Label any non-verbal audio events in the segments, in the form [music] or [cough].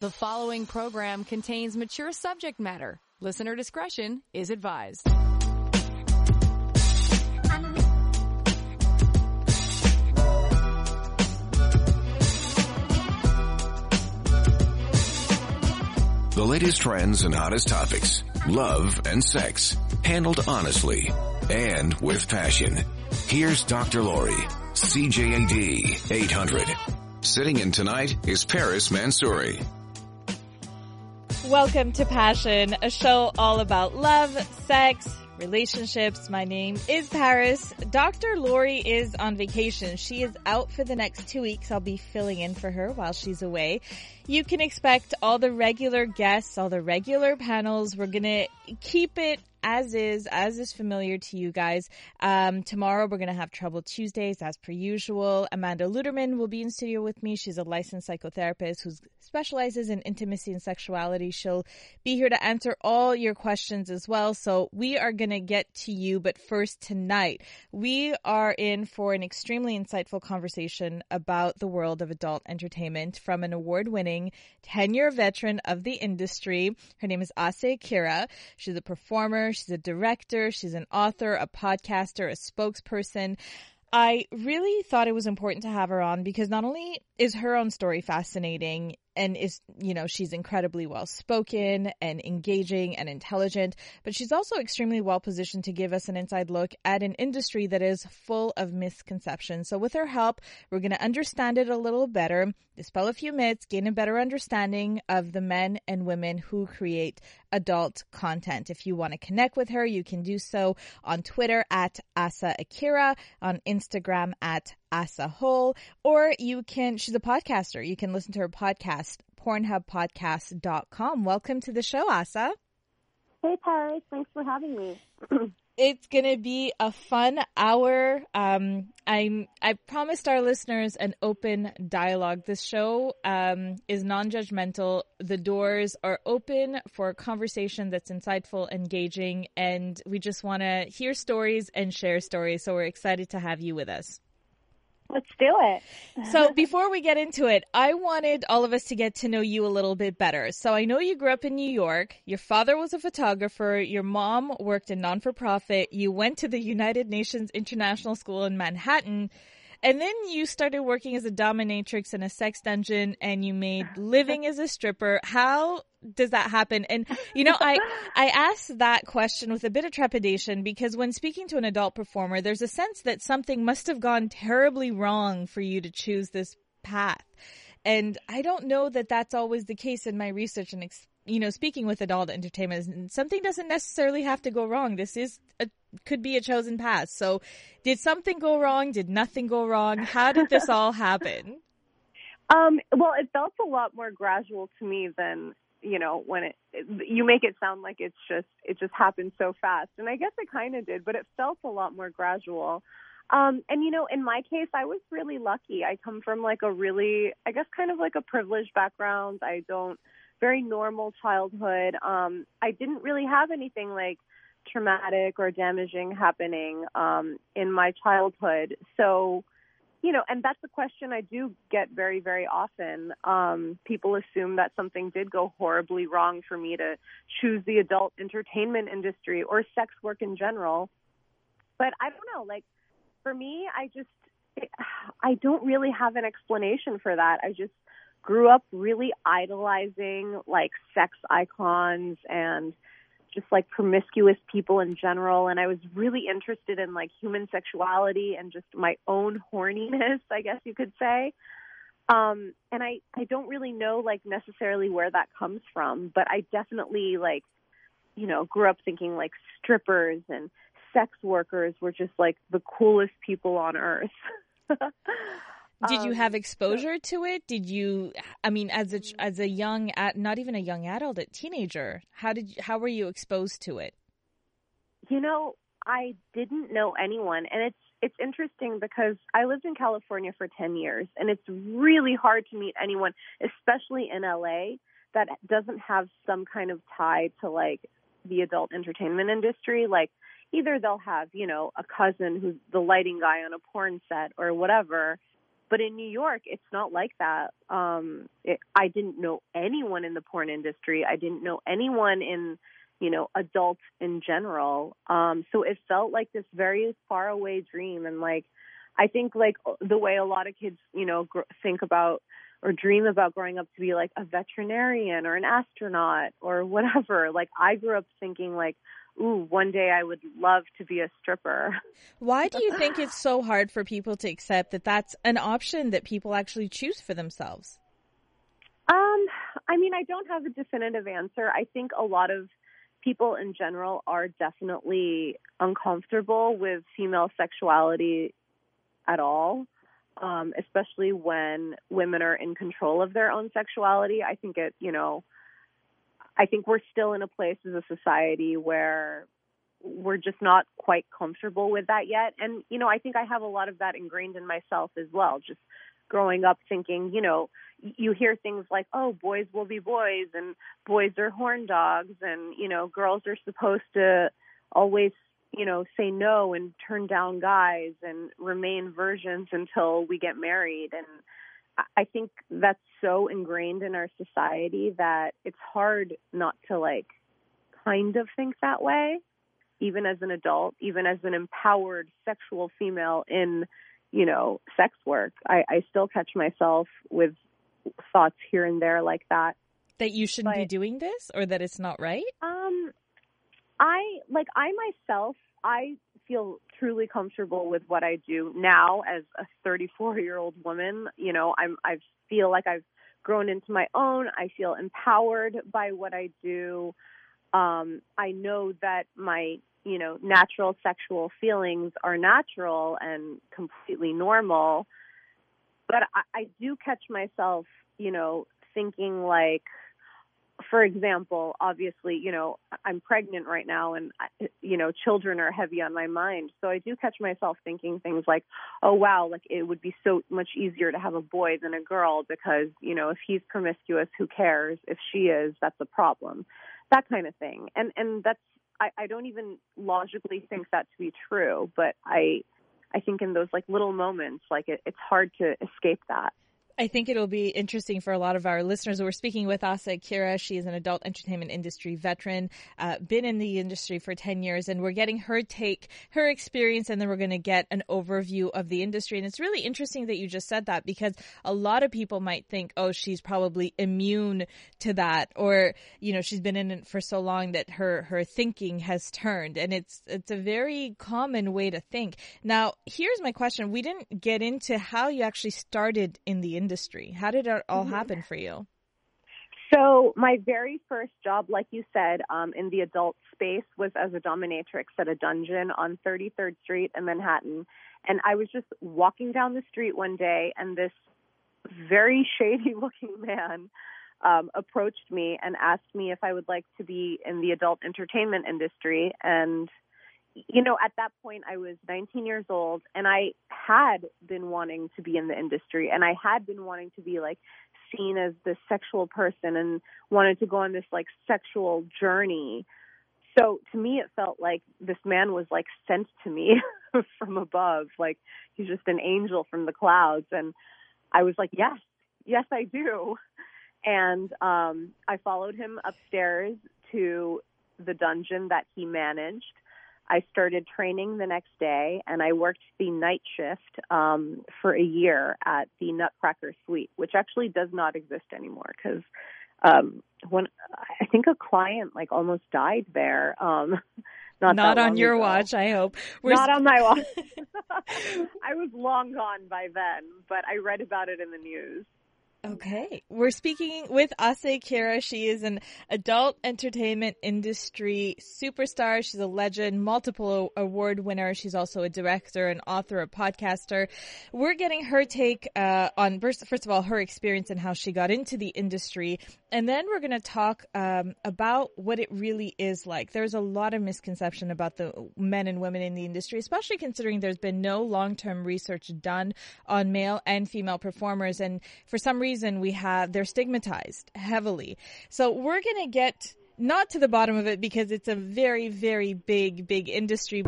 The following program contains mature subject matter. Listener discretion is advised. The latest trends and hottest topics, love and sex, handled honestly and with passion. Here's Dr. Lori, CJAD 800. Sitting in tonight is Paris Mansouri. Welcome to Passion, a show all about love, sex, relationships. My name is Paris. Dr. Lori is on vacation. She is out for the next two weeks. I'll be filling in for her while she's away. You can expect all the regular guests, all the regular panels. We're going to keep it as is, as is familiar to you guys. Um, tomorrow we're going to have Trouble Tuesdays as per usual. Amanda Luderman will be in studio with me. She's a licensed psychotherapist who specializes in intimacy and sexuality. She'll be here to answer all your questions as well. So we are going to get to you, but first tonight we are in for an extremely insightful conversation about the world of adult entertainment from an award-winning 10-year veteran of the industry. Her name is Asa Akira. She's a performer she's a director, she's an author, a podcaster, a spokesperson. I really thought it was important to have her on because not only is her own story fascinating and is, you know, she's incredibly well spoken and engaging and intelligent, but she's also extremely well positioned to give us an inside look at an industry that is full of misconceptions. So with her help, we're going to understand it a little better, dispel a few myths, gain a better understanding of the men and women who create adult content. If you want to connect with her, you can do so on Twitter at Asa Akira, on Instagram at Asahole, or you can, she's a podcaster. You can listen to her podcast, pornhubpodcast.com. Welcome to the show, Asa. Hey, Paris. Thanks for having me. [clears throat] it's gonna be a fun hour. Um, I'm I promised our listeners an open dialogue. This show um, is non-judgmental. The doors are open for a conversation that's insightful, engaging, and we just want to hear stories and share stories. So we're excited to have you with us. Let's do it. so before we get into it, I wanted all of us to get to know you a little bit better. So I know you grew up in New York. Your father was a photographer. Your mom worked in non-for-profit. You went to the United Nations International School in Manhattan. And then you started working as a dominatrix in a sex dungeon and you made living as a stripper. How does that happen? And you know, I [laughs] I asked that question with a bit of trepidation because when speaking to an adult performer, there's a sense that something must have gone terribly wrong for you to choose this path. And I don't know that that's always the case in my research and you know, speaking with adult entertainment, something doesn't necessarily have to go wrong. This is a, could be a chosen path. So, did something go wrong? Did nothing go wrong? How did this [laughs] all happen? Um, well, it felt a lot more gradual to me than you know when it, it you make it sound like it's just it just happened so fast, and I guess it kind of did, but it felt a lot more gradual. Um, and you know, in my case, I was really lucky. I come from like a really, I guess, kind of like a privileged background. I don't very normal childhood. Um, I didn't really have anything like traumatic or damaging happening um, in my childhood. So, you know, and that's a question I do get very, very often. Um, people assume that something did go horribly wrong for me to choose the adult entertainment industry or sex work in general. But I don't know, like, for me, I just, I don't really have an explanation for that. I just, grew up really idolizing like sex icons and just like promiscuous people in general and I was really interested in like human sexuality and just my own horniness, I guess you could say. Um and I I don't really know like necessarily where that comes from, but I definitely like you know, grew up thinking like strippers and sex workers were just like the coolest people on earth. [laughs] Did you have um, exposure to it? Did you? I mean, as a as a young, not even a young adult, a teenager, how did how were you exposed to it? You know, I didn't know anyone, and it's it's interesting because I lived in California for ten years, and it's really hard to meet anyone, especially in LA, that doesn't have some kind of tie to like the adult entertainment industry. Like either they'll have you know a cousin who's the lighting guy on a porn set or whatever But in New York, it's not like that. Um, it, I didn't know anyone in the porn industry. I didn't know anyone in, you know, adults in general. Um, so it felt like this very far away dream. And like, I think like the way a lot of kids, you know, gr- think about or dream about growing up to be like a veterinarian or an astronaut or whatever. Like I grew up thinking like, ooh, one day I would love to be a stripper. Why do you think it's [laughs] so hard for people to accept that that's an option that people actually choose for themselves? Um, I mean, I don't have a definitive answer. I think a lot of people in general are definitely uncomfortable with female sexuality at all, um, especially when women are in control of their own sexuality. I think it, you know, I think we're still in a place as a society where we're just not quite comfortable with that yet. And, you know, I think I have a lot of that ingrained in myself as well. Just growing up thinking, you know, you hear things like, oh, boys will be boys and boys are horn dogs and, you know, girls are supposed to always, you know, say no and turn down guys and remain virgins until we get married. And I think that's so ingrained in our society that it's hard not to like kind of think that way, even as an adult, even as an empowered sexual female in, you know, sex work. I, I still catch myself with thoughts here and there like that. That you shouldn't but, be doing this or that it's not right? Um I like I myself I feel truly comfortable with what I do now as a 34 year old woman. You know, I'm I feel like I've grown into my own. I feel empowered by what I do. Um, I know that my you know natural sexual feelings are natural and completely normal. But I, I do catch myself, you know, thinking like, for example, obviously, you know, I'm pregnant right now and, you know, children are heavy on my mind. So I do catch myself thinking things like, oh, wow, like it would be so much easier to have a boy than a girl because, you know, if he's promiscuous, who cares? If she is, that's a problem. That kind of thing. And, and that's, I, I don't even logically think that to be true, but I, I think in those like little moments, like it, it's hard to escape that. I think it'll be interesting for a lot of our listeners. We're speaking with Asa Akira. She is an adult entertainment industry veteran, uh, been in the industry for 10 years, and we're getting her take, her experience, and then we're going to get an overview of the industry. And it's really interesting that you just said that because a lot of people might think, oh, she's probably immune to that, or, you know, she's been in it for so long that her, her thinking has turned. And it's, it's a very common way to think. Now, here's my question. We didn't get into how you actually started in the industry industry? How did it all mm-hmm. happen for you? So my very first job, like you said, um, in the adult space was as a dominatrix at a dungeon on 33rd Street in Manhattan. And I was just walking down the street one day, and this very [laughs] shady looking man um, approached me and asked me if I would like to be in the adult entertainment industry. And you know, at that point, I was 19 years old and I had been wanting to be in the industry and I had been wanting to be like seen as this sexual person and wanted to go on this like sexual journey. So to me, it felt like this man was like sent to me [laughs] from above. Like he's just an angel from the clouds. And I was like, yes, yes, I do. And um, I followed him upstairs to the dungeon that he managed I started training the next day, and I worked the night shift um, for a year at the Nutcracker Suite, which actually does not exist anymore because um, when I think a client like almost died there. Um, [laughs] not, not on your ago. watch, I hope. We're not on my watch. [laughs] [laughs] I was long gone by then, but I read about it in the news. Okay. We're speaking with Asa Akira. She is an adult entertainment industry superstar. She's a legend, multiple award winner. She's also a director, an author, a podcaster. We're getting her take uh, on, first, first of all, her experience and how she got into the industry. And then we're going to talk um, about what it really is like. There's a lot of misconception about the men and women in the industry, especially considering there's been no long-term research done on male and female performers. And for some reason we have, they're stigmatized heavily. So we're going to get not to the bottom of it because it's a very, very big, big industry.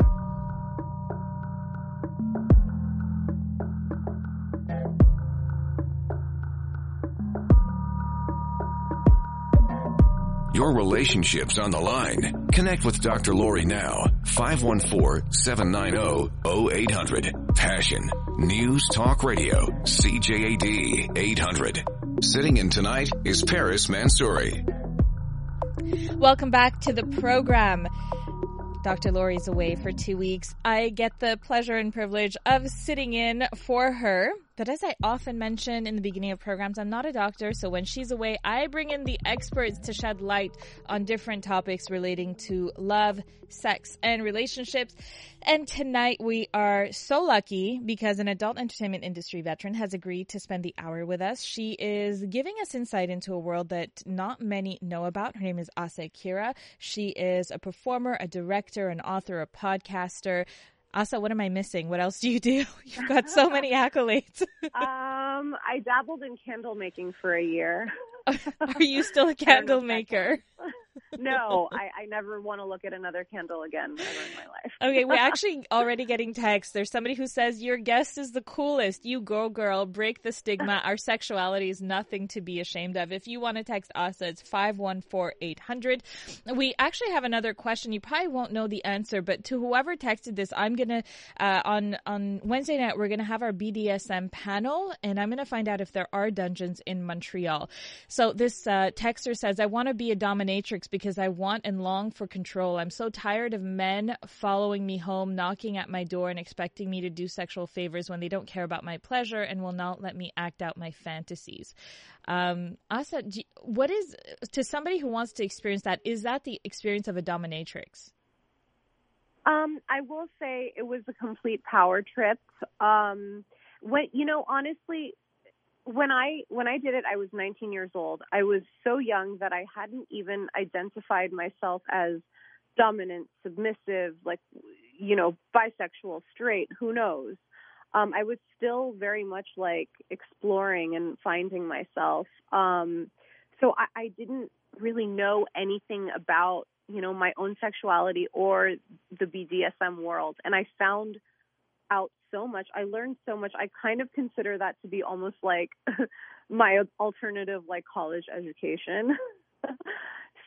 Your relationship's on the line. Connect with Dr. Lori now. 514-790-0800. Passion. News Talk Radio. CJAD 800. Sitting in tonight is Paris Mansouri. Welcome back to the program. Dr. Lori's away for two weeks. I get the pleasure and privilege of sitting in for her. But as I often mention in the beginning of programs, I'm not a doctor, so when she's away, I bring in the experts to shed light on different topics relating to love, sex, and relationships. And tonight we are so lucky because an adult entertainment industry veteran has agreed to spend the hour with us. She is giving us insight into a world that not many know about. Her name is Asa Akira. She is a performer, a director, an author, a podcaster, Asa, what am I missing? What else do you do? [laughs] You've got so many [laughs] accolades. um, I dabbled in candle making for a year. [laughs] Are you still a candle maker? No, I, I never want to look at another candle again ever in my life. okay, we're [laughs] actually already getting texts. There's somebody who says your guest is the coolest. You go, girl. Break the stigma. Our sexuality is nothing to be ashamed of. If you want to text us, it's five one four eight hundred. We actually have another question. You probably won't know the answer, but to whoever texted this, I'm gonna uh, on on Wednesday night we're gonna have our BDSM panel, and I'm gonna find out if there are dungeons in Montreal. So this uh, texter says, "I want to be a dominatrix because I want and long for control. I'm so tired of men following me home, knocking at my door, and expecting me to do sexual favors when they don't care about my pleasure and will not let me act out my fantasies. Um, Asa, what is, to somebody who wants to experience that, is that the experience of a dominatrix? Um, I will say it was a complete power trip. Um, when, you know, honestly, when I when I did it, I was 19 years old. I was so young that I hadn't even identified myself as dominant, submissive, like you know, bisexual, straight. Who knows? Um, I was still very much like exploring and finding myself. Um, so I, I didn't really know anything about you know my own sexuality or the BDSM world, and I found out so much. I learned so much. I kind of consider that to be almost like [laughs] my alternative, like college education. [laughs]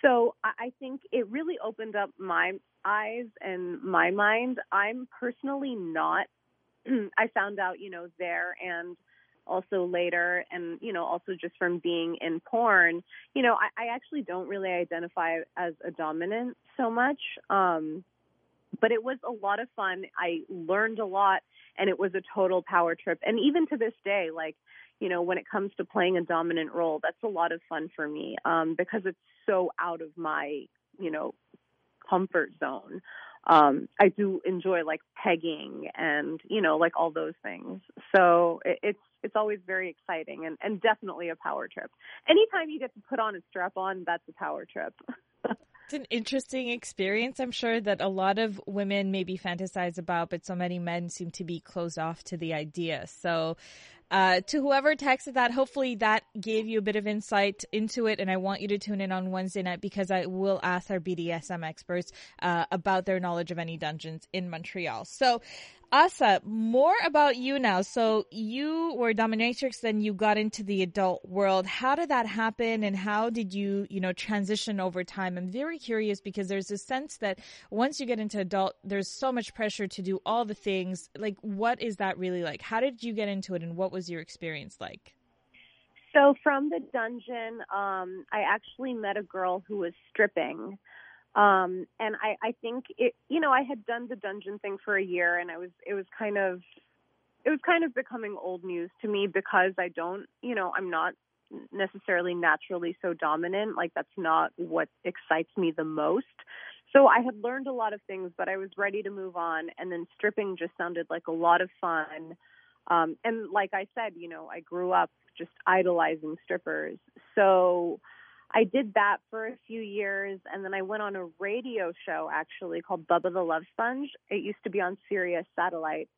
so I think it really opened up my eyes and my mind. I'm personally not. [clears throat] I found out, you know, there and also later and you know also just from being in porn you know i, I actually don't really identify as a dominant so much um but it was a lot of fun i learned a lot and it was a total power trip. And even to this day, like, you know, when it comes to playing a dominant role, that's a lot of fun for me um, because it's so out of my, you know, comfort zone. Um, I do enjoy like pegging and you know like all those things. So it, it's it's always very exciting and, and definitely a power trip. Anytime you get to put on a strap on, that's a power trip. [laughs] It's an interesting experience. I'm sure that a lot of women maybe fantasize about, but so many men seem to be closed off to the idea. So, uh, to whoever texted that, hopefully that gave you a bit of insight into it. And I want you to tune in on Wednesday night because I will ask our BDSM experts uh, about their knowledge of any dungeons in Montreal. So, Asa, more about you now. So you were dominatrix, then you got into the adult world. How did that happen and how did you, you know, transition over time? I'm very curious because there's a sense that once you get into adult, there's so much pressure to do all the things. Like, what is that really like? How did you get into it and what was your experience like? So from the dungeon, um, I actually met a girl who was stripping. Um, and I, I think it, you know, I had done the dungeon thing for a year and I was, it was kind of, it was kind of becoming old news to me because I don't, you know, I'm not necessarily naturally so dominant. Like that's not what excites me the most. So I had learned a lot of things, but I was ready to move on. And then stripping just sounded like a lot of fun. Um, and like I said, you know, I grew up just idolizing strippers. So, I did that for a few years, and then I went on a radio show actually called Bubba the Love Sponge. It used to be on Sirius Satellite,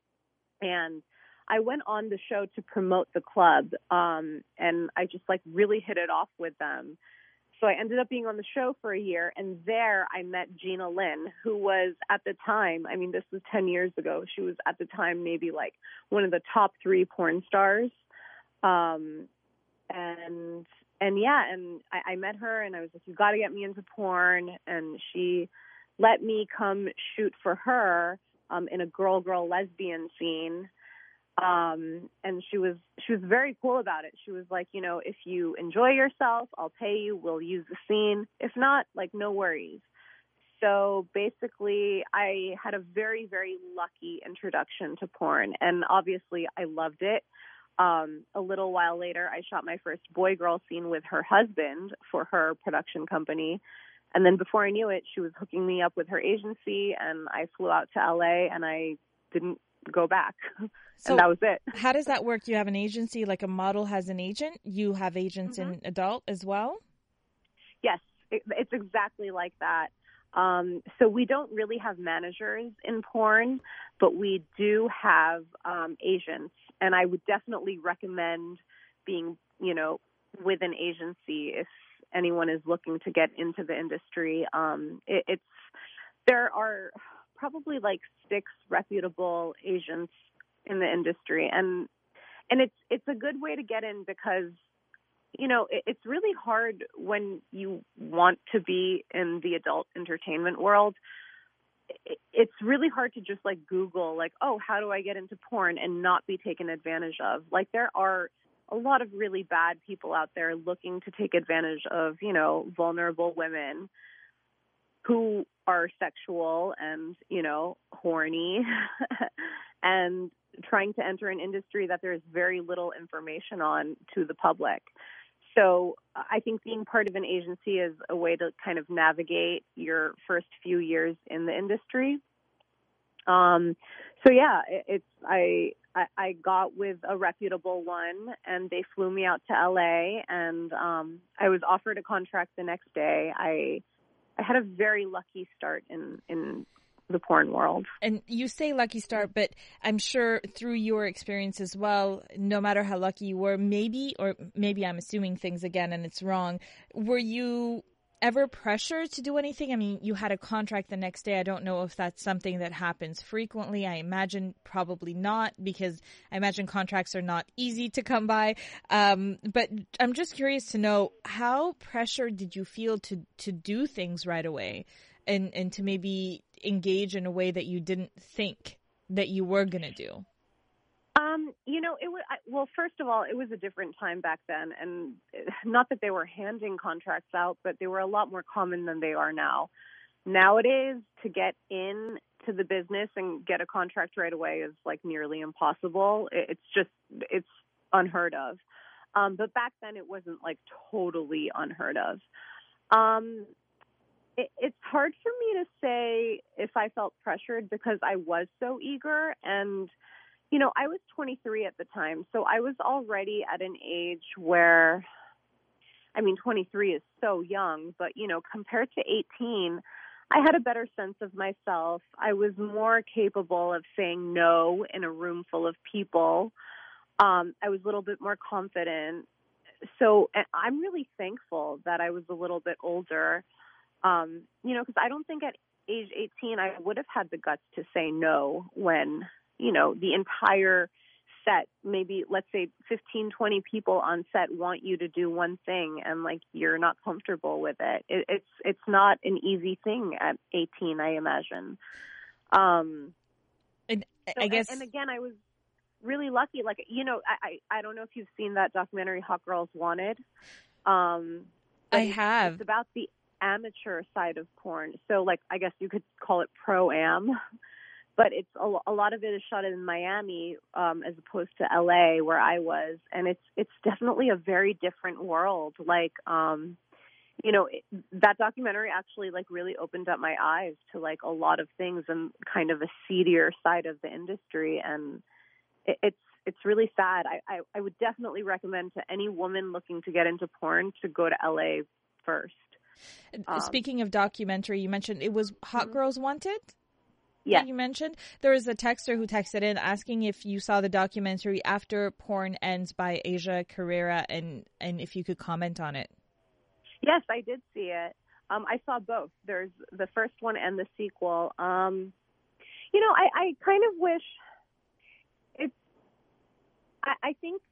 and I went on the show to promote the club, um, and I just like really hit it off with them. So I ended up being on the show for a year, and there I met Gina Lynn, who was at the time, I mean, this was 10 years ago. She was at the time maybe like one of the top three porn stars. Um, and and yeah, and I, I met her and I was like, you got to get me into porn. And she let me come shoot for her um, in a girl girl lesbian scene. Um, and she was she was very cool about it. She was like, you know, if you enjoy yourself, I'll pay you. We'll use the scene. If not, like no worries. So basically, I had a very very lucky introduction to porn, and obviously I loved it. Um, a little while later, I shot my first boy girl scene with her husband for her production company. And then before I knew it, she was hooking me up with her agency, and I flew out to LA and I didn't go back. [laughs] So and that was it. How does that work? You have an agency, like a model has an agent. You have agents mm-hmm. in adult as well? Yes, it, it's exactly like that. Um, so we don't really have managers in porn, but we do have um, agents, and I would definitely recommend being, you know, with an agency if anyone is looking to get into the industry. Um, it, it's there are probably like six reputable agents in the industry, and and it's it's a good way to get in because you know, it's really hard when you want to be in the adult entertainment world. It's really hard to just like Google, like, oh, how do I get into porn and not be taken advantage of? Like, there are a lot of really bad people out there looking to take advantage of, you know, vulnerable women who are sexual and, you know, horny [laughs] and trying to enter an industry that there's very little information on to the public so I think being part of an agency is a way to kind of navigate your first few years in the industry. Um, so yeah, it's I, I, I got with a reputable one, and they flew me out to LA, and um, I was offered a contract the next day. I I had a very lucky start in in the porn world. And you say lucky start, but I'm sure through your experience as well, no matter how lucky you were, maybe, or maybe I'm assuming things again and it's wrong, were you ever pressured to do anything? I mean, you had a contract the next day. I don't know if that's something that happens frequently. I imagine probably not because I imagine contracts are not easy to come by. Um, but I'm just curious to know how pressured did you feel to, to do things right away? And and to maybe engage in a way that you didn't think that you were going to do? Um, you know, it was well. First of all, it was a different time back then, and not that they were handing contracts out, but they were a lot more common than they are now. Nowadays, to get in to the business and get a contract right away is like nearly impossible. It's just it's unheard of. Um, but back then, it wasn't like totally unheard of. Um, it, it's hard for me to say if I felt pressured because I was so eager and you know, I was 23 at the time, so I was already at an age where I mean, 23 is so young, but you know, compared to 18, I had a better sense of myself. I was more capable of saying no in a room full of people. Um, I was a little bit more confident. So I'm really thankful that I was a little bit older um, you know, because I don't think at age 18 I would have had the guts to say no when, you know, the entire set, maybe let's say 15, 20 people on set want you to do one thing and like you're not comfortable with it. it it's it's not an easy thing at 18, I imagine. Um, and I guess, and, and again, I was really lucky. Like, you know, I, I, I don't know if you've seen that documentary, Hot Girls Wanted. Um, I have. It's about the amateur side of porn. So, like, I guess you could call it pro am, [laughs] but it's a, a, lot of it is shot in Miami um, as opposed to LA where I was, and it's it's definitely a very different world. Like, um, you know, it, that documentary actually like really opened up my eyes to like a lot of things and kind of a seedier side of the industry, and it, it's it's really sad. I, I I would definitely recommend to any woman looking to get into porn to go to LA first. Um, Speaking of documentary, you mentioned it was Hot mm-hmm. Girls Wanted. Yeah, you mentioned there was a texter who texted in asking if you saw the documentary "After Porn Ends" by Asia Carrera, and and if you could comment on it. Yes, I did see it. Um, I saw both. There's the first one and the sequel. Um, you know, I, I kind of wish it's. I, I think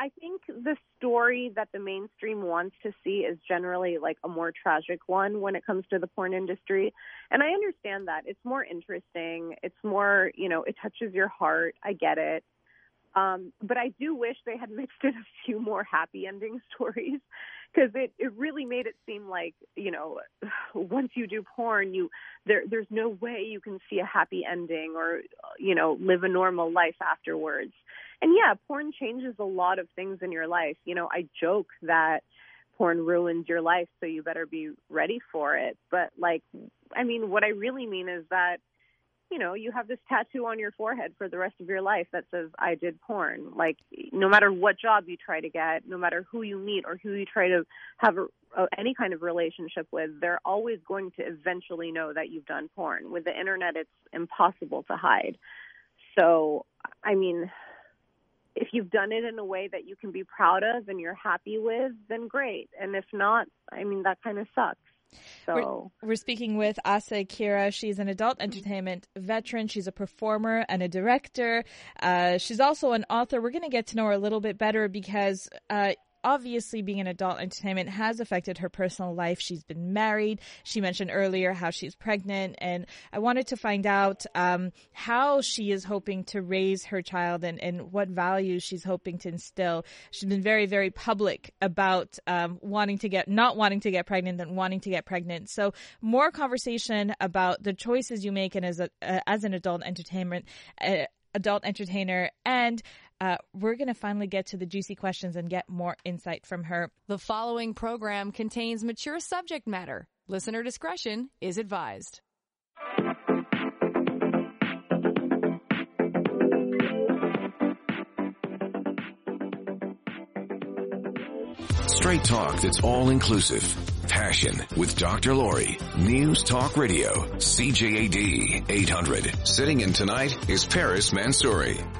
I think the story that the mainstream wants to see is generally like a more tragic one when it comes to the porn industry. And I understand that. It's more interesting. It's more, you know, it touches your heart. I get it. Um, but I do wish they had [laughs] mixed in a few more happy ending [laughs] stories because it, it really made it seem like, you know, [sighs] once you do porn, you there there's no way you can see a happy ending or, you know, live a normal life afterwards. And yeah, porn changes a lot of things in your life. You know, I joke that porn ruins your life, so you better be ready for it. But like, I mean, what I really mean is that you know, you have this tattoo on your forehead for the rest of your life that says, I did porn. Like, no matter what job you try to get, no matter who you meet or who you try to have a, a, any kind of relationship with, they're always going to eventually know that you've done porn. With the internet, it's impossible to hide. So, I mean, if you've done it in a way that you can be proud of and you're happy with, then great. And if not, I mean, that kind of sucks. So we're, we're, speaking with Asa Akira. She's an adult entertainment veteran. She's a performer and a director. Uh, she's also an author. We're going to get to know her a little bit better because uh, obviously being an adult entertainment has affected her personal life. She's been married. She mentioned earlier how she's pregnant, and I wanted to find out um, how she is hoping to raise her child and, and what values she's hoping to instill. She's been very, very public about um, wanting to get, not wanting to get pregnant and wanting to get pregnant. So more conversation about the choices you make and as a uh, as an adult entertainment. Uh, adult entertainer and uh, we're going to finally get to the juicy questions and get more insight from her. The following program contains mature subject matter. Listener discretion is advised. Straight talk that's all inclusive. Passion with Dr. Lori. News Talk Radio. CJAD 800. Sitting in tonight is Paris Mansouri.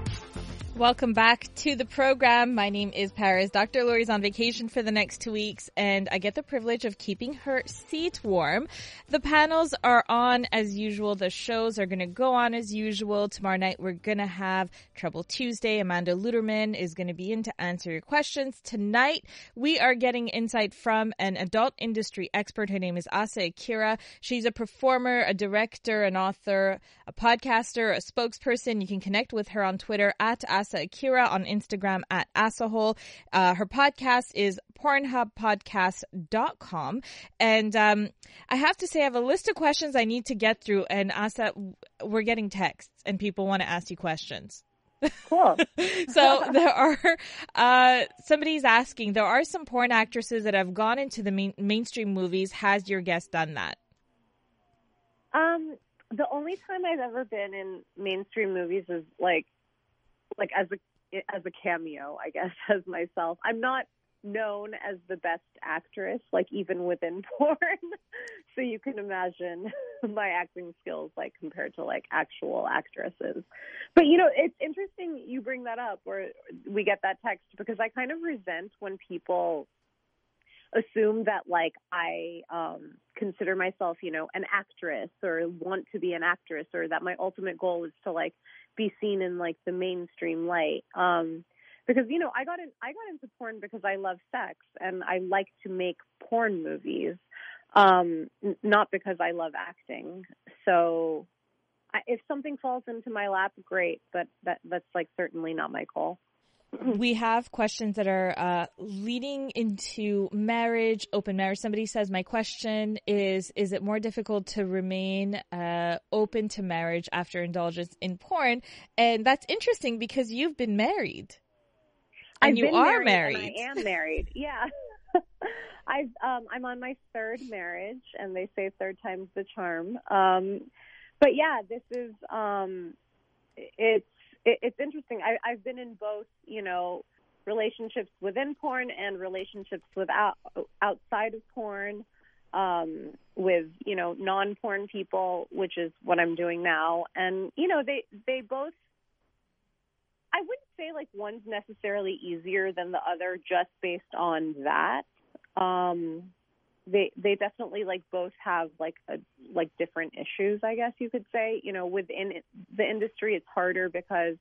Welcome back to the program. My name is Paris. Dr. Lori's on vacation for the next two weeks and I get the privilege of keeping her seat warm. The panels are on as usual. The shows are going to go on as usual. Tomorrow night we're going to have Trouble Tuesday. Amanda Luderman is going to be in to answer your questions. Tonight we are getting insight from an adult industry expert. Her name is Asa Akira. She's a performer, a director, an author, a podcaster, a spokesperson. You can connect with her on Twitter at Asa Asa Akira on Instagram at Asahole. Uh, her podcast is pornhubpodcast.com. And um, I have to say, I have a list of questions I need to get through. And Asa, we're getting texts and people want to ask you questions. Cool. [laughs] so there are uh, somebody's asking. There are some porn actresses that have gone into the main, mainstream movies. Has your guest done that? Um, the only time I've ever been in mainstream movies is like like as a as a cameo, I guess, [laughs] as myself. I'm not known as the best actress, like even within [laughs] porn. so you can imagine [laughs] my acting skills like compared to like actual actresses. But you know, it's interesting you bring that up where we get that text because I kind of resent when people assume that like I um consider myself, you know, an actress or want to be an actress or that my ultimate goal is to like be seen in like the mainstream light. Um, because you know, I got in, I got into porn because I love sex and I like to make porn movies, um, n- not because I love acting. So, I, if something falls into my lap, great, but that that's like certainly not my goal we have questions that are uh, leading into marriage, open marriage. Somebody says, "My question is: Is it more difficult to remain uh, open to marriage after indulgence in porn?" And that's interesting because you've been married, and I've you are married. married. I am married. [laughs] Yeah. [laughs] I've um, I'm on my third marriage, and they say third time's the charm. Um, but yeah, this is um, it's it, it's interesting. I, I've been in both, you know, relationships within porn and relationships without outside of porn um with you know non-porn people which is what I'm doing now and you know they they both I wouldn't say like one's necessarily easier than the other just based on that um they they definitely like both have like a like different issues i guess you could say you know within the industry it's harder because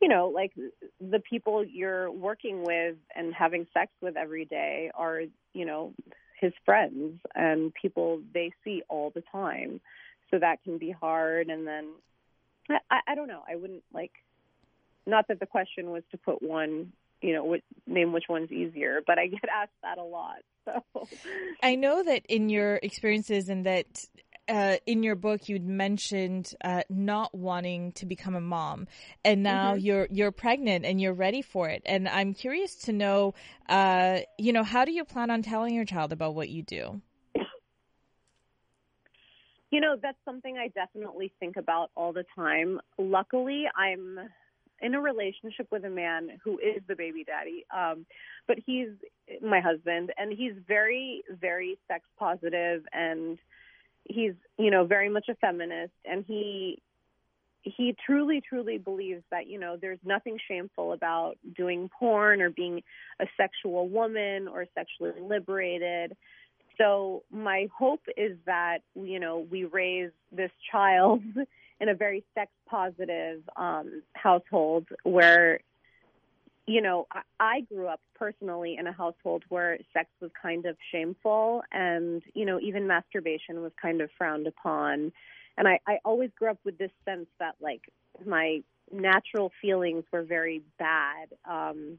you know, like the people you're working with and having sex with every day are, you know, his friends and people they see all the time. So that can be hard. And then I, I don't know. I wouldn't like, not that the question was to put one, you know, name which one's easier, but I get [laughs] asked that a lot. So I know that in your experiences and that uh, in your book you'd mentioned uh, not wanting to become a mom, and now mm-hmm. you're you're pregnant and you're ready for it. And I'm curious to know, uh, you know, how do you plan on telling your child about what you do? You know, that's something I definitely think about all the time. Luckily, I'm in a relationship with a man who is the baby daddy, um, but he's my husband, and he's very, very sex positive and he's you know very much a feminist and he he truly truly believes that you know there's nothing shameful about doing porn or being a sexual woman or sexually liberated. So my hope is that you know we raise this [laughs] child in a very sex positive um household where you know, I, I grew up personally in a household where sex was kind of shameful and, you know, even masturbation was kind of frowned upon. And I, I always grew up with this sense that, like, my natural feelings were very bad. Um,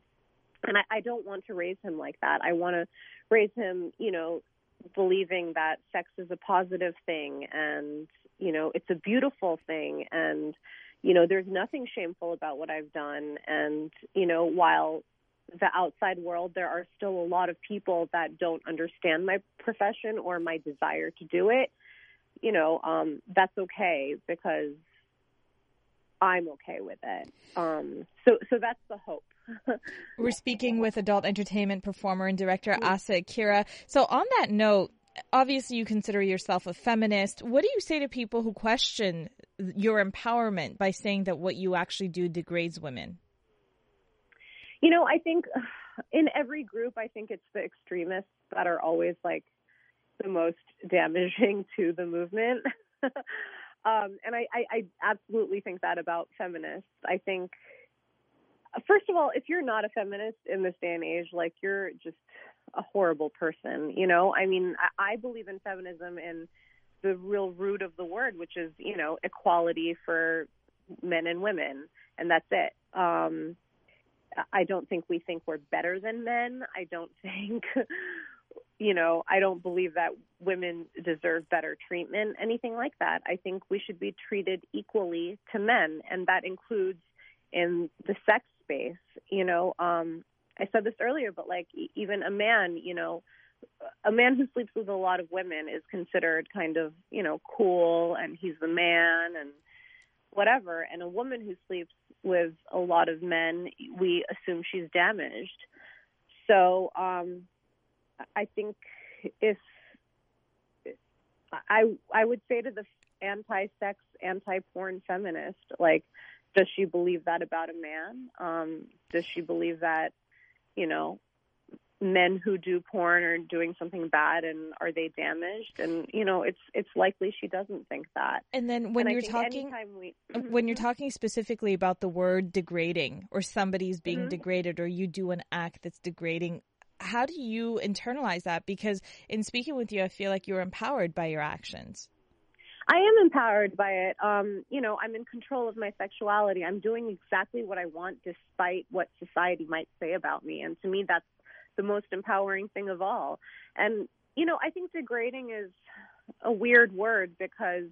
and I, I don't want to raise him like that. I want to raise him, you know, believing that sex is a positive thing and, you know, it's a beautiful thing. And, you know, there's nothing shameful about what I've done. And, you know, while the outside world, there are still a lot of people that don't understand my profession or my desire to do it. You know, um, that's okay because I'm okay with it. Um, so, so that's the hope. We're speaking with adult entertainment performer and director Asa Akira. So, on that note, obviously you consider yourself a feminist. What do you say to people who question your empowerment by saying that what you actually do degrades women? You know, I think [sighs] in every group, I think it's the extremists that are always like the most damaging [laughs] to the movement. [laughs] um, and I, I, I absolutely think that about feminists. I think, first of all, if you're not a feminist in this day and age, like you're just a horrible person. You know, I mean, I, I believe in feminism in the real root of the word, which is you know equality for men and women, and that's it. Um, I don't think we think we're better than men. I don't [laughs] think, you know, I don't believe that women deserve better treatment, anything like that. I think we should be treated equally to men, and that includes in the sex space. You know, um, I said this earlier, but like even a man, you know, a man who sleeps with a lot of women is considered kind of, you know, cool and he's the man and whatever. And a woman who sleeps with a lot of men, we assume she's damaged. So um, I think if I I would say to the anti-sex, anti-porn feminist, like, does she believe that about a man? Um, does she believe that you know, men who do porn are doing something bad and are they damaged? And you know it's it's likely she doesn't think that. And then when and you're talking we, uh, when you're talking specifically about the word degrading or somebody's being mm-hmm. degraded or you do an act that's degrading how do you internalize that? Because in speaking with you i feel like you're empowered by your actions I am empowered by it. Um, you know, I'm in control of my sexuality. I'm doing exactly what I want despite what society might say about me. And to me, that's the most empowering thing of all. And, you know, I think degrading is a weird word because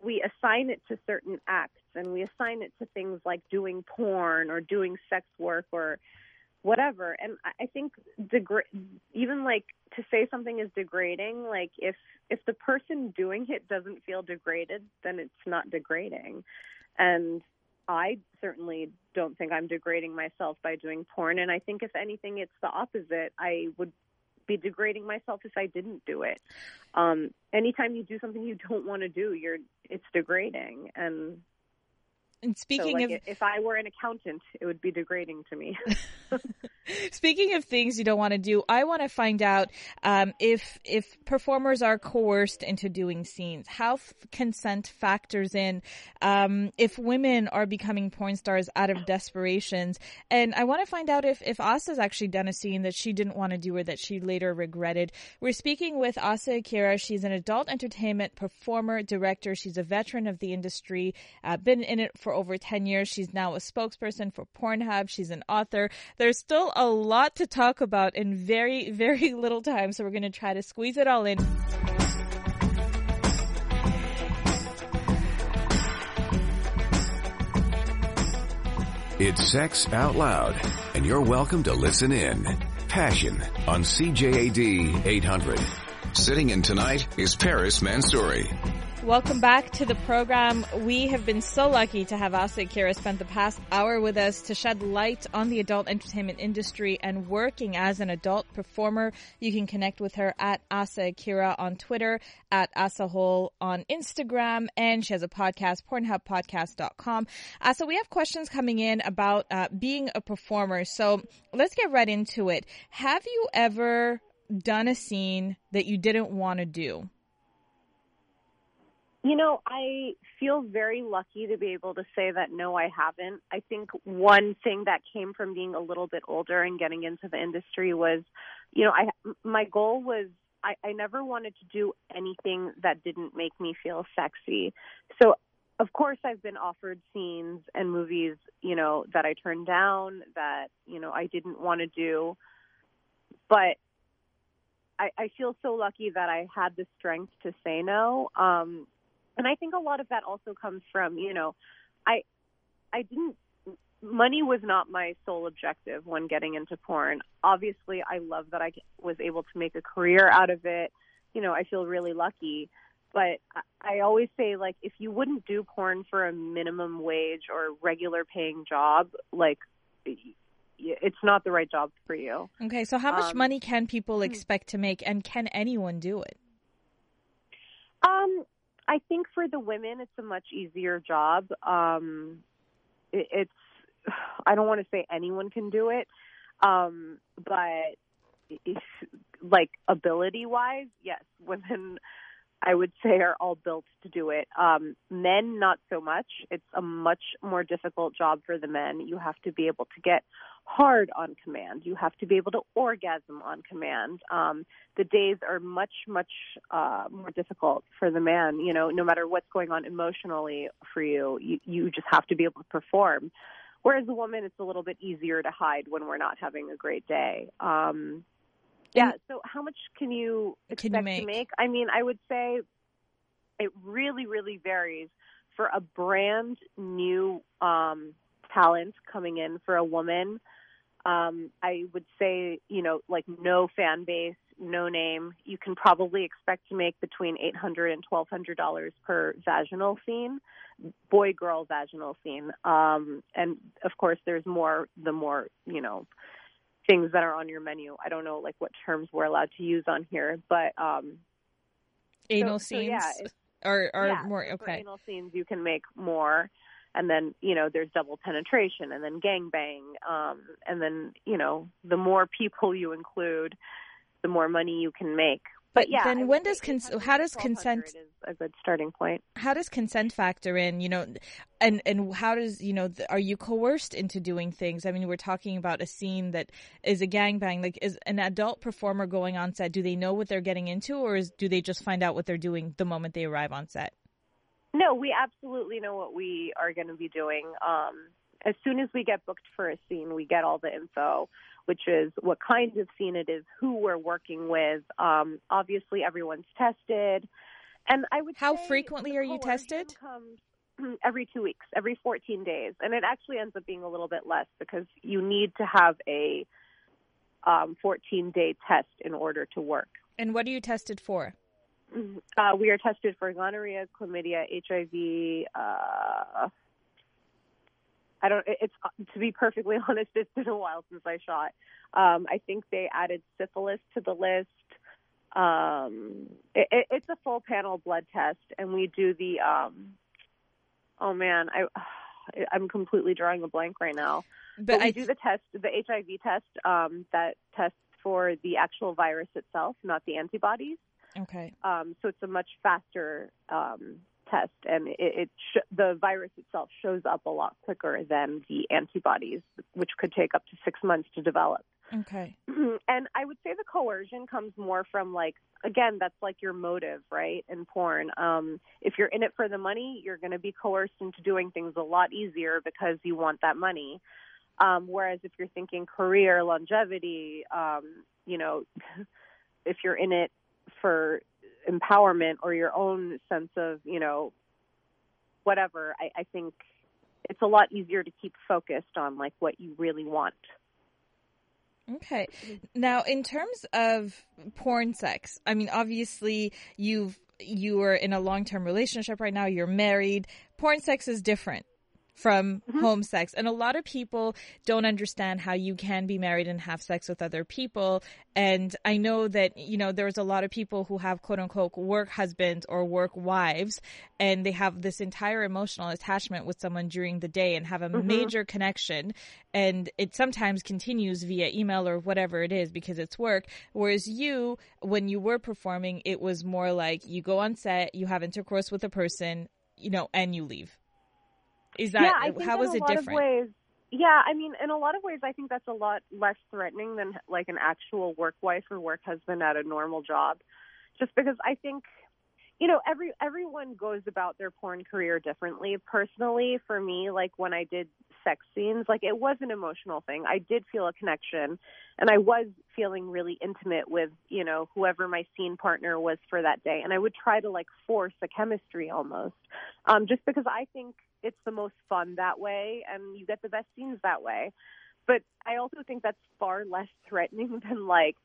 we assign it to certain acts and we assign it to things like doing porn or doing sex work or whatever. And I think degra- even like to say something is degrading, like if if the person doing it doesn't feel degraded, then it's not degrading. And I certainly don't think I'm degrading myself by doing porn. And I think if anything, it's the opposite. I would be degrading myself if I didn't do it. Um, anytime you do something you don't want to do, you're it's degrading. And and speaking so, like, of, if I were an accountant, it would be degrading to me. [laughs] [laughs] Speaking of things you don't want to do, I want to find out um, if if performers are coerced into doing scenes, how f- consent factors in, um, if women are becoming porn stars out of desperations, and I want to find out if if Asa's actually done a scene that she didn't want to do or that she later regretted. We're speaking with Asa Akira. She's an adult entertainment performer, director. She's a veteran of the industry, uh, been in it for over ten years. She's now a spokesperson for Pornhub. She's an author. There's still a lot to talk about in very, very little time, so we're going to try to squeeze it all in. It's Sex Out Loud, and you're welcome to listen in. Passion on CJAD 800. Sitting in tonight is Paris Mansouri. Welcome back to the program. We have been so lucky to have Asa Akira spend the past hour with us to shed light on the adult entertainment industry and working as an adult performer. You can connect with her at Asa Akira on Twitter, at Asahole on Instagram, and she has a podcast, pornhubpodcast.com. Asa, we have questions coming in about uh, being a performer. So let's get right into it. Have you ever done a scene that you didn't want to do? You know, I feel very lucky to be able to say that no, I haven't. I think one thing that came from being a little bit older and getting into the industry was, you know, I my goal was I, I never wanted to do anything that didn't make me feel sexy. So of course I've been offered scenes and movies, you know, that I turned down, that, you know, I didn't want to do. But I, I feel so lucky that I had the strength to say no. Um, and I think a lot of that also comes from, you know, I I didn't money was not my sole objective when getting into porn. Obviously, I love that I was able to make a career out of it. You know, I feel really lucky. But I always say, like, if you wouldn't do porn for a minimum wage or regular paying job, like, it's not the right job for you. Okay, so how much um, money can people hmm. expect to make, and can anyone do it? Um, I think for the women, it's a much easier job. Um, it, it's, [sighs] I don't want to say anyone can do it, um, but if, like ability wise, yes, women I would say are all built to do it. Um, men, not so much. It's a much more difficult job for the men. You have to be able to get hard on command. You have to be able to orgasm on command. Um, the days are much, much uh, more difficult for the man. You know, no matter what's going on emotionally for you, you, you just have to be able to perform. Whereas a woman, it's a little bit easier to hide when we're not having a great day. Um, yeah. So how much can you expect can you to make? I mean, I would say it really, really varies for a brand new um, talent coming in for a woman. Um, I would say, you know, like no fan base, no name. You can probably expect to make between eight hundred and twelve hundred dollars per vaginal scene, boy girl vaginal scene. Um, and of course, there's more the more you know things that are on your menu. I don't know like what terms we're allowed to use on here, but um, anal so, scenes so yeah, are are yeah, more okay. For anal scenes you can make more, and then you know there's double penetration, and then gang bang, um, and then you know the more people you include, the more money you can make. But yeah, then when does cons- how does consent is a good starting point? How does consent factor in? You know, and and how does you know are you coerced into doing things? I mean, we're talking about a scene that is a gangbang. Like, is an adult performer going on set? Do they know what they're getting into, or is, do they just find out what they're doing the moment they arrive on set? No, we absolutely know what we are going to be doing. Um, as soon as we get booked for a scene, we get all the info which is what kind of scene it is, who we're working with. Um, obviously, everyone's tested, and I would. How frequently are you tested? Comes [clears throat] every two weeks, every 14 days, and it actually ends up being a little bit less because you need to have a um, 14 day test in order to work. And what are you tested for? Mm-hmm. Uh, we are tested for gonorrhea, chlamydia, HIV, uh, I don't. It's to be perfectly [laughs] honest, it's been a while since I shot. Um, I think they added syphilis to the list. Um, it, it's a full panel blood test, and we do the. Um, oh man, I [sighs] I'm completely drawing a blank right now. but, But we I do the test, the HIV test um, that tests for the actual virus itself, not the antibodies. okay. Um, so it's a much faster um, test, and it, it sh- the virus itself shows up a lot quicker than the antibodies, which could take up to six months to develop. Okay. [clears throat] and I would say the coercion comes more from like again, that's like your motive, right? In porn, um, if you're in it for the money, you're going to be coerced into doing things a lot easier because you want that money. Um, whereas if you're thinking career longevity, um, you know, [laughs] if you're in it for empowerment or your own sense of, you know, whatever, I, I think it's a lot easier to keep focused on like what you really want. Okay. Now, in terms of porn sex, I mean, obviously you've you are in a long term relationship right now. You're married. Porn sex is different from mm-hmm. home sex, and a lot of people don't understand how you can be married and have sex with other people. And I know that you know there's a lot of people who have quote unquote work husbands or work wives, and they have this entire emotional attachment with someone during the day and have a mm-hmm. major connection. And it sometimes continues via email or whatever it is because it's work. Whereas you when you were performing it was more like you go on set you have intercourse with a person you know and you leave is that yeah, I think how a it lot different Of ways, yeah, I mean, in a lot of ways, I think that's a lot less threatening than like an actual work wife or work husband at a normal job. Just because I think, you know, every everyone goes about their porn career differently. Personally, for me, like when I did sex scenes, like it was an emotional thing. I did feel a connection, and I was feeling really intimate with you know whoever my scene partner was for that day, and I would try to like force a chemistry almost, um, just because I think it's the most fun that way and you get the best scenes that way. But I also think that's far less threatening [laughs] than like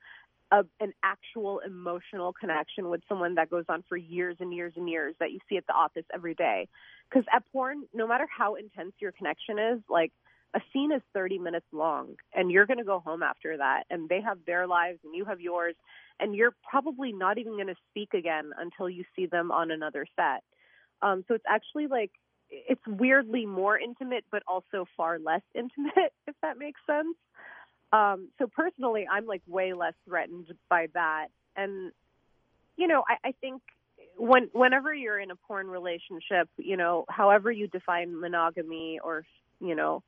a, an actual emotional connection with someone that goes on for years and years and years that you see at the office every day. Because at porn, no matter how intense your connection is, like a scene is 30 minutes long and you're going to go home after that and they have their lives and you have yours and you're probably not even going to speak again until you see them on another set. Um, so it's actually like it's weirdly more intimate, but also far less [laughs] intimate, if that makes sense. Um, so personally, I'm like way less threatened by that. And, you know, I, I think when, whenever you're in a porn relationship, you know, however you define monogamy or, you know,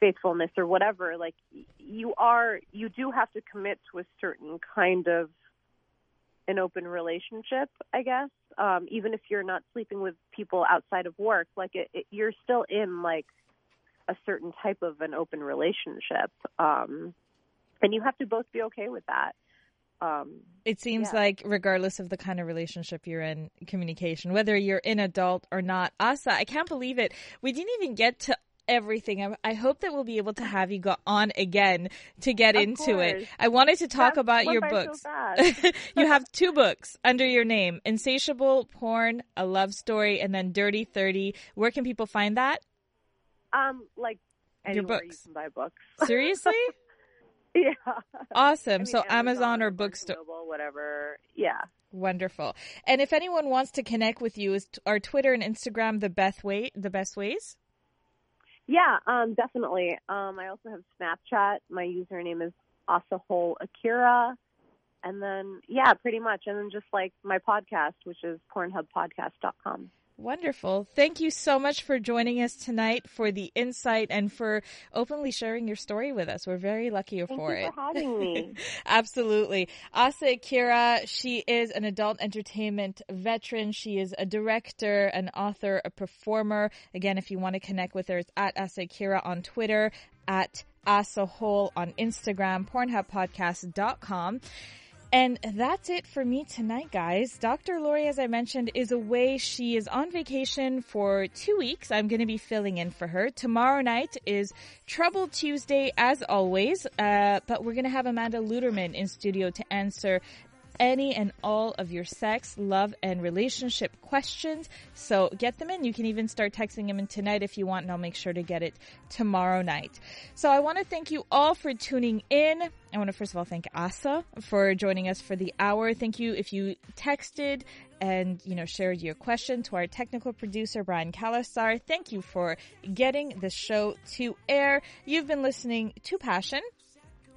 faithfulness or whatever, like you are, you do have to commit to a certain kind of an open relationship, I guess. Um, even if you're not sleeping with people outside of work, like it, it, you're still in like a certain type of an open relationship, um, and you have to both be okay with that. Um, it seems yeah. like regardless of the kind of relationship you're in communication whether you're in adult or not asa i can't believe it we didn't even get to everything. I, I, hope that we'll be able to have you go on again to get of into course. it. I wanted to talk That about your books. [laughs] You have two books under your name Insatiable Porn, A Love Story, and then Dirty 30. Where can people find that? um, like Your books. you can buy books. [laughs] Seriously? yeah. awesome. I mean, so Amazon or Barnes bookstore. Whatever. Yeah. Wonderful. And if anyone wants to connect with you, is t- are Twitter and Instagram the best way? The best ways? Yeah, um, definitely. Um, I also have Snapchat. My username is Asahole Akira. And then, yeah, pretty much. And then just like my podcast, which is pornhubpodcast.com. Wonderful. Thank you so much for joining us tonight for the insight and for openly sharing your story with us. We're very lucky Thank for you it. for having me. [laughs] Absolutely. Asa Akira, she is an adult entertainment veteran. She is a director, an author, a performer. Again, if you want to connect with her, it's at Asa Akira on Twitter, at Asahole on Instagram, pornhubpodcast.com. And that's it for me tonight, guys. Dr. Lori, as I mentioned, is away. She is on vacation for two weeks. I'm going to be filling in for her. Tomorrow night is Trouble Tuesday, as always. Uh, but we're going to have Amanda Luderman in studio to answer any and all of your sex, love, and relationship questions. So get them in. You can even start texting them in tonight if you want, and I'll make sure to get it tomorrow night. So I want to thank you all for tuning in. I want to first of all thank Asa for joining us for the hour. Thank you if you texted and you know shared your question to our technical producer Brian Kalasar. Thank you for getting the show to air. You've been listening to Passion.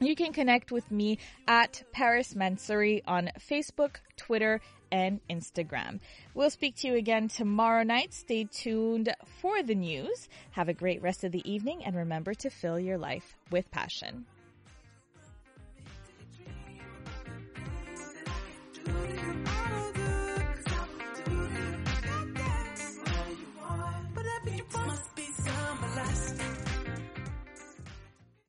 You can connect with me at Paris Mansouri on Facebook, Twitter, and Instagram. We'll speak to you again tomorrow night. Stay tuned for the news. Have a great rest of the evening and remember to fill your life with passion.